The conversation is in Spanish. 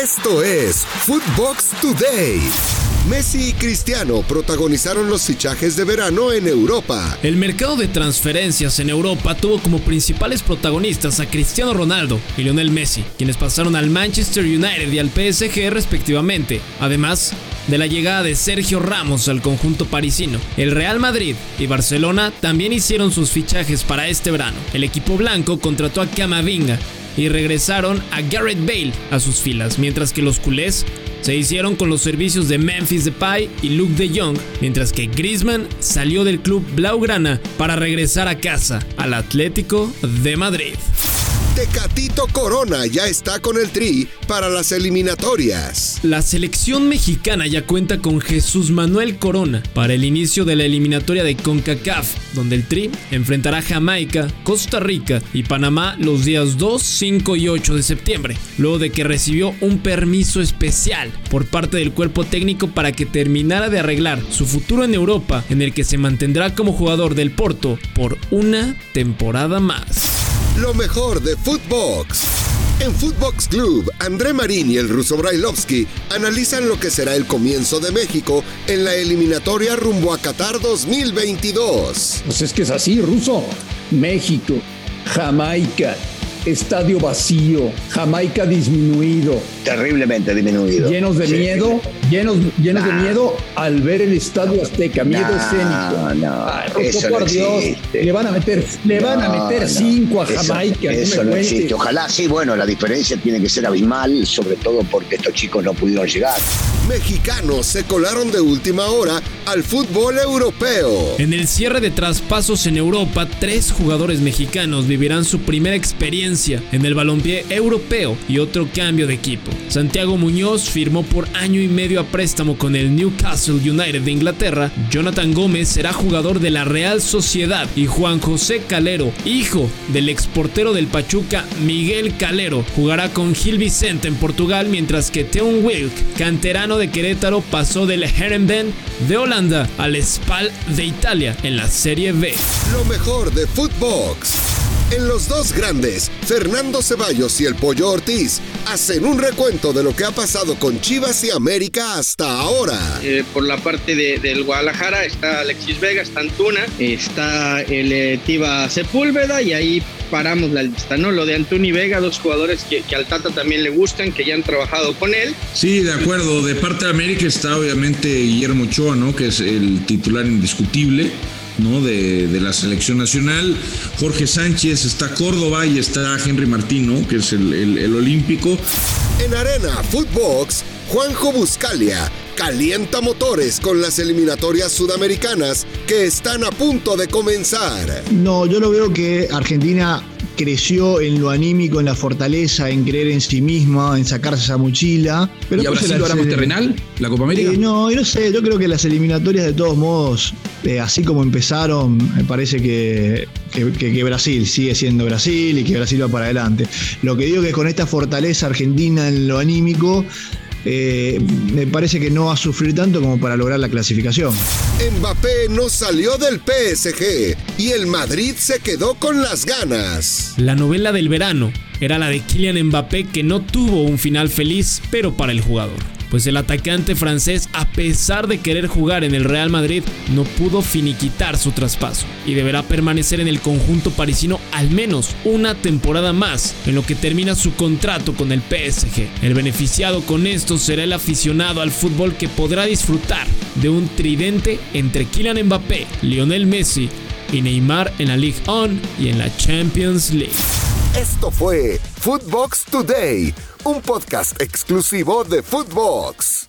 Esto es Footbox Today. Messi y Cristiano protagonizaron los fichajes de verano en Europa. El mercado de transferencias en Europa tuvo como principales protagonistas a Cristiano Ronaldo y Lionel Messi, quienes pasaron al Manchester United y al PSG respectivamente, además de la llegada de Sergio Ramos al conjunto parisino. El Real Madrid y Barcelona también hicieron sus fichajes para este verano. El equipo blanco contrató a Camavinga y regresaron a Garrett Bale a sus filas, mientras que los culés se hicieron con los servicios de Memphis Depay y Luke de Jong, mientras que Griezmann salió del club Blaugrana para regresar a casa al Atlético de Madrid. Tecatito Corona ya está con el Tri para las eliminatorias. La selección mexicana ya cuenta con Jesús Manuel Corona para el inicio de la eliminatoria de CONCACAF, donde el Tri enfrentará a Jamaica, Costa Rica y Panamá los días 2, 5 y 8 de septiembre, luego de que recibió un permiso especial por parte del cuerpo técnico para que terminara de arreglar su futuro en Europa, en el que se mantendrá como jugador del Porto por una temporada más lo mejor de Footbox. En Footbox Club, André Marín y el ruso Brailovsky analizan lo que será el comienzo de México en la eliminatoria rumbo a Qatar 2022. Pues es que es así, ruso. México, Jamaica, estadio vacío, Jamaica disminuido. Terriblemente disminuido. Llenos de miedo, llenos, llenos de miedo al ver el estadio Azteca, miedo escénico. No, eso por Dios, le van a meter, le van a meter cinco a Jamaica. Eso, no existe. Ojalá sí, bueno, la diferencia tiene que ser abismal, sobre todo porque estos chicos no pudieron llegar. Mexicanos se colaron de última hora al fútbol europeo. En el cierre de traspasos en Europa, tres jugadores mexicanos vivirán su primera experiencia en el balompié europeo y otro cambio de equipo. Santiago Muñoz firmó por año y medio a préstamo con el Newcastle United de Inglaterra. Jonathan Gómez será jugador de la Real Sociedad y Juan José Calero, hijo del exportero del Pachuca Miguel Calero, jugará con Gil Vicente en Portugal, mientras que Teon Wilk, canterano de Querétaro, pasó del Herenben de Holanda al Spal de Italia en la Serie B. Lo mejor de Footbox. En los dos grandes, Fernando Ceballos y el Pollo Ortiz hacen un recuento de lo que ha pasado con Chivas y América hasta ahora. Eh, por la parte del Guadalajara está Alexis Vega, está Antuna, está el eh, Tiva Sepúlveda y ahí paramos la lista, ¿no? Lo de Antuni Vega, dos jugadores que, que, al Tata también le gustan, que ya han trabajado con él. Sí, de acuerdo. De parte de América está obviamente Guillermo Ochoa, ¿no? Que es el titular indiscutible. ¿No? De, la selección nacional. Jorge Sánchez, está Córdoba y está Henry Martino, que es el, el olímpico. En Arena Footbox, Juanjo Buscalia calienta motores con las eliminatorias sudamericanas que están a punto de comenzar. No, yo lo veo que Argentina creció en lo anímico, en la fortaleza, en creer en sí misma, en sacarse esa mochila. Pero ¿Y ahora sí lo hará terrenal? ¿La Copa América? Eh, no, no sé, yo creo que las eliminatorias de todos modos, eh, así como empezaron, me parece que, que, Brasil sigue siendo Brasil y que Brasil va para adelante. Lo que digo que con esta fortaleza argentina en lo anímico, eh, me parece que no va a sufrir tanto como para lograr la clasificación. Mbappé no salió del PSG y el Madrid se quedó con las ganas. La novela del verano era la de Kylian Mbappé que no tuvo un final feliz, pero para el jugador pues el atacante francés, a pesar de querer jugar en el Real Madrid, no pudo finiquitar su traspaso y deberá permanecer en el conjunto parisino al menos una temporada más, en lo que termina su contrato con el PSG. El beneficiado con esto será el aficionado al fútbol que podrá disfrutar de un tridente entre Kylian Mbappé, Lionel Messi y Neymar en la Ligue 1 y en la Champions League. Esto fue Footbox Today, un podcast exclusivo de Footbox.